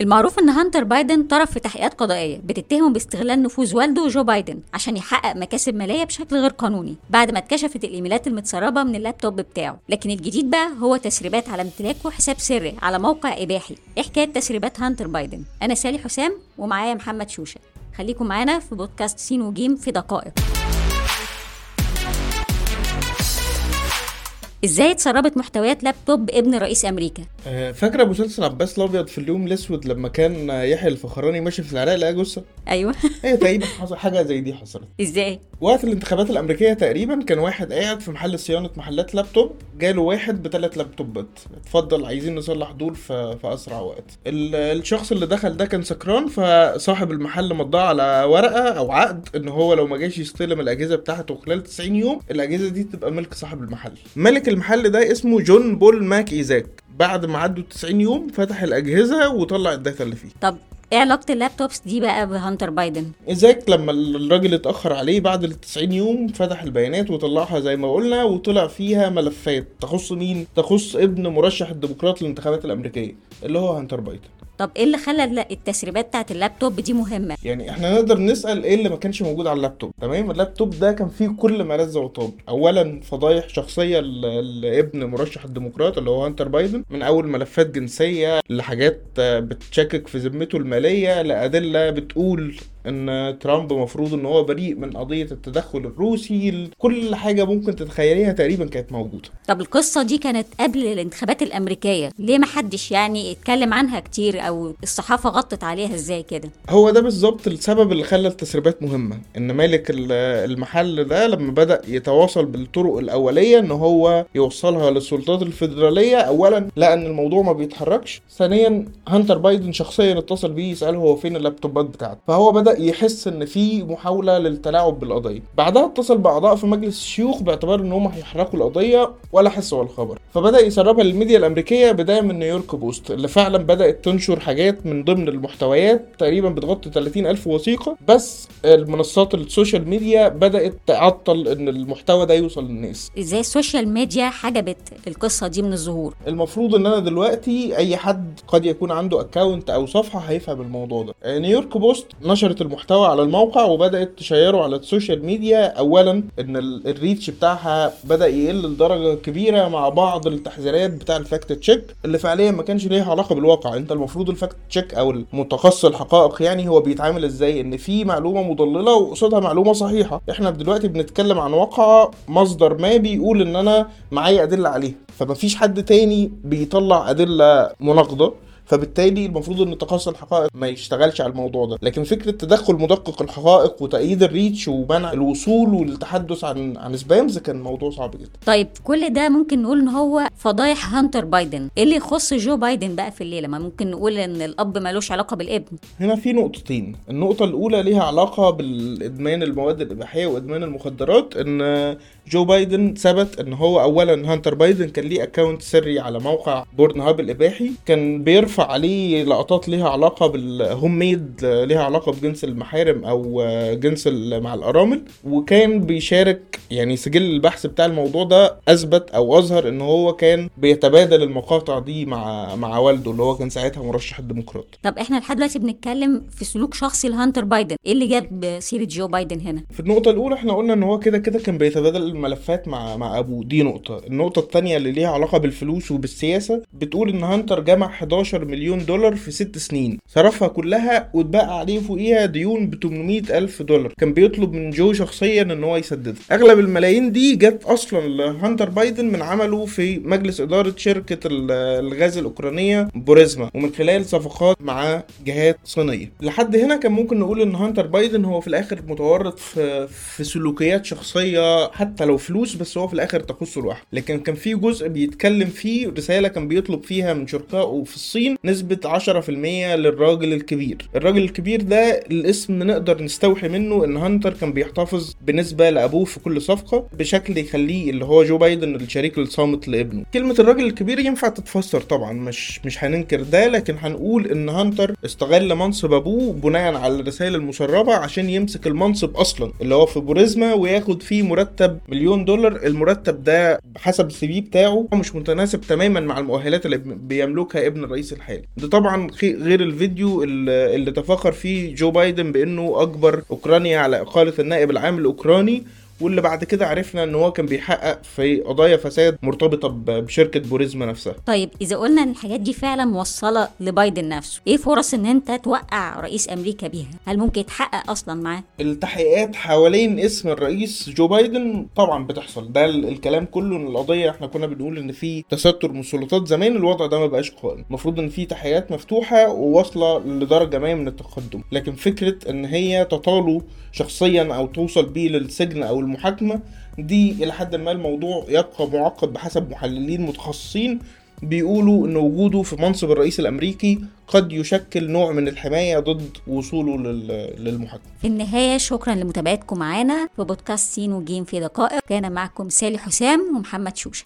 المعروف إن هانتر بايدن طرف في تحقيقات قضائية بتتهمه باستغلال نفوذ والده جو بايدن عشان يحقق مكاسب مالية بشكل غير قانوني بعد ما اتكشفت الإيميلات المتسربة من اللابتوب بتاعه. لكن الجديد بقى هو تسريبات على امتلاكه حساب سري على موقع إباحي. إيه حكايه تسريبات هانتر بايدن. أنا سالي حسام ومعايا محمد شوشة. خليكم معانا في بودكاست سين وجيم في دقائق. إزاي اتسربت محتويات لابتوب ابن رئيس أمريكا؟ آه، فاكره مسلسل عباس الأبيض في اليوم الأسود لما كان يحيى الفخراني ماشي في العراق لقى جثة؟ أيوه. هي تقريبا حصل حاجة زي دي حصلت. إزاي؟ وقت الانتخابات الأمريكية تقريبا كان واحد قاعد في محل صيانة محلات لابتوب جاله واحد بثلاث لابتوبات. اتفضل عايزين نصلح دول في, في أسرع وقت. ال- الشخص اللي دخل ده كان سكران فصاحب المحل مضاه على ورقة أو عقد إن هو لو ما جاش يستلم الأجهزة بتاعته خلال 90 يوم الأجهزة دي تبقى ملك صاحب المحل. ملك المحل ده اسمه جون بول ماك إيزاك. بعد ما عدوا 90 يوم فتح الأجهزة وطلع ال data اللي فيه. طب إيه علاقة ال laptops دي بقى بهانتر بايدن؟ إيزاك لما الراجل اتأخر عليه بعد ال 90 يوم فتح البيانات وطلعها زي ما قلنا وطلع فيها ملفات تخص مين؟ تخص ابن مرشح الديمقراط للانتخابات الأمريكية اللي هو هانتر بايدن. طب إيه اللي خلى التسريبات بتاعت اللابتوب دي مهمة؟ يعني إحنا نقدر نسأل إيه اللي ما كانش موجود على اللابتوب؟ تمام؟ اللابتوب ده كان فيه كل ما لذ وطاب. اولا فضايح شخصية ل- لابن مرشح الديمقراط اللي هو هانتر بايدن من أول ملفات جنسية لحاجات بتشكك في ذمته المالية لأدلة بتقول إن ترامب مفروض إن هو بريء من قضية التدخل الروسي كل حاجة ممكن تتخيليها تقريبا كانت موجودة. طب القصة دي كانت قبل الانتخابات الأمريكية ليه ما حدش يعني اتكلم عنها كتير أو الصحافة غطت عليها إزاي كده؟ هو ده بالظبط السبب اللي خلى التسريبات مهمة إن مالك ال- المحل ده لما بدأ يتواصل بالطرق الأولية إن هو يوصلها للسلطات الفيدرالية اولا لقى ان الموضوع ما بيتحركش ثانيا هانتر بايدن شخصيا اتصل بيه يسأله هو فين اللابتوبات بتاعته. فهو بدأ يحس إن في محاولة للتلاعب بالقضية. بعدها اتصل بأعضاء في مجلس الشيوخ باعتبار إن هم هيحركوا القضية ولا حس ولا خبر فبدأ يسربها للميديا الأمريكية بداية من نيويورك بوست اللي فعلا بدأت تنشر حاجات من ضمن المحتويات تقريبا بتغطي 30 ألف وثيقة بس المنصات ال social media بدأت تعطل إن المحتوى ده يوصل للناس. إزاي ال social media حجبت القصة دي من الظهور؟ المفروض إن أنا دلوقتي أي حد قد يكون عنده account أو صفحة هيفهم الموضوع ده. نيويورك بوست نشرت المحتوى على الموقع وبدأت تشيره على ال social media. اولا إن ال- ال reach بتاعها بدأ يقل لدرجة كبيرة مع بعض التحذيرات بتاع ال fact check اللي فعليا ما كانش ليها علاقة بالواقع. أنت المفروض ال fact check أو المتخصص الحقائق يعني هو بيتعامل إزاي؟ إن في معلومة مضللة وقصادها معلومة صحيحة. إحنا دلوقتي بنتكلم عن واقعه مصدر ما بيقول إن أنا معايا أدلة عليها. فمفيش حد تاني بيطلع أدلة مناقضة. فبالتالي المفروض إن تخصص الحقائق ما يشتغلش على الموضوع ده. لكن فكرة تدخل مدقق الحقائق وتقييد ال reach ومنع الوصول والتحدث عن عن spams كان موضوع صعب جدا. طيب كل ده ممكن نقول إن هو فضايح هانتر بايدن. إيه اللي يخص جو بايدن بقى في الليلة؟ ما ممكن نقول إن الأب ملوش علاقة بالابن. هنا في نقطتين. النقطة الأولى ليها علاقة بالإدمان المواد الإباحية وإدمان المخدرات إن جو بايدن ثبت إن هو أولا هانتر بايدن كان ليه account سري على موقع بورن هاب الإباحي. كان بيرفع عليه لقطات ليها علاقة بال home made ليها علاقة بجنس المحارم أو جنس ال- مع الأرامل وكان بيشارك يعني سجل البحث بتاع الموضوع ده أثبت أو أظهر إن هو كان بيتبادل المقاطع دي مع مع والده اللي هو كان ساعتها مرشح الديمقراط. طب إحنا لحد دلوقتي بنتكلم في سلوك شخصي لهانتر بايدن. إيه اللي جاب سيرة جو بايدن هنا؟ في النقطة الأولى إحنا قلنا إن هو كده كده كان بيتبادل الملفات مع مع أبوه. دي نقطة، النقطة التانية اللي ليها علاقة بالفلوس وبالسياسة بتقول إن هانتر جمع 11 مليون دولار في ست سنين، صرفها كلها واتبقى عليه فوقيها ديون ب 800 ألف دولار، كان بيطلب من جو شخصيا إن هو يسددها، أغلب الملايين دي جت أصلا لهانتر بايدن من عمله في مجلس إدارة شركة ال- الغاز الأوكرانية بوريزما ومن خلال صفقات مع جهات صينية، لحد هنا كان ممكن نقول إن هانتر بايدن هو في الآخر متورط في في سلوكيات شخصية حتى لو فلوس بس هو في الآخر تخصه لوحده. لكن كان في جزء بيتكلم فيه رسالة كان بيطلب فيها من شركائه في الصين نسبة 10% للراجل الكبير. الراجل الكبير ده الاسم نقدر نستوحي منه إن هانتر كان بيحتفظ بنسبة لأبوه في كل صفقة بشكل يخليه اللي هو جو بايدن الشريك الصامت لابنه. كلمة الراجل الكبير ينفع تتفسر طبعا مش مش هننكر ده لكن هنقول إن هانتر استغل منصب أبوه بناء على الرسائل المسربه عشان يمسك المنصب أصلا اللي هو في بوريزما وياخد فيه مرتب مليون دولار. المرتب ده حسب ال CV بتاعه مش متناسب تماما مع المؤهلات اللي بيملكها ابن الرئيس الحالي الحالي ده طبعا غير الفيديو اللي, تفاخر فيه جو بايدن بأنه اجبر أوكرانيا على إقالة النائب العام الأوكراني واللي بعد كده عرفنا إن هو كان بيحقق في قضايا فساد مرتبطة بشركة بوريزما نفسها. طيب إذا قلنا إن الحاجات دي فعلا موصلة لبايدن نفسه إيه فرص إن أنت توقع رئيس أمريكا بيها؟ هل ممكن يتحقق أصلا معاه؟ التحقيقات حوالين اسم الرئيس جو بايدن طبعا بتحصل. ده الكلام كله إن القضية إحنا كنا بنقول إن في تستر من السلطات زمان الوضع ده ما بقاش قائم المفروض إن في تحقيقات مفتوحة وواصلة لدرجة ما من التقدم. لكن فكرة إن هي تطاله شخصيا أو توصل بيه للسجن أو المحاكمة دي إلى حد ما الموضوع يبقى معقد بحسب محللين متخصصين بيقولوا إن وجوده في منصب الرئيس الأمريكي قد يشكل نوع من الحماية ضد وصوله للمحاكمة. في النهاية شكرا لمتابعتكم معانا في بودكاست سين وجيم في دقائق كان معكم سالي حسام ومحمد شوشة.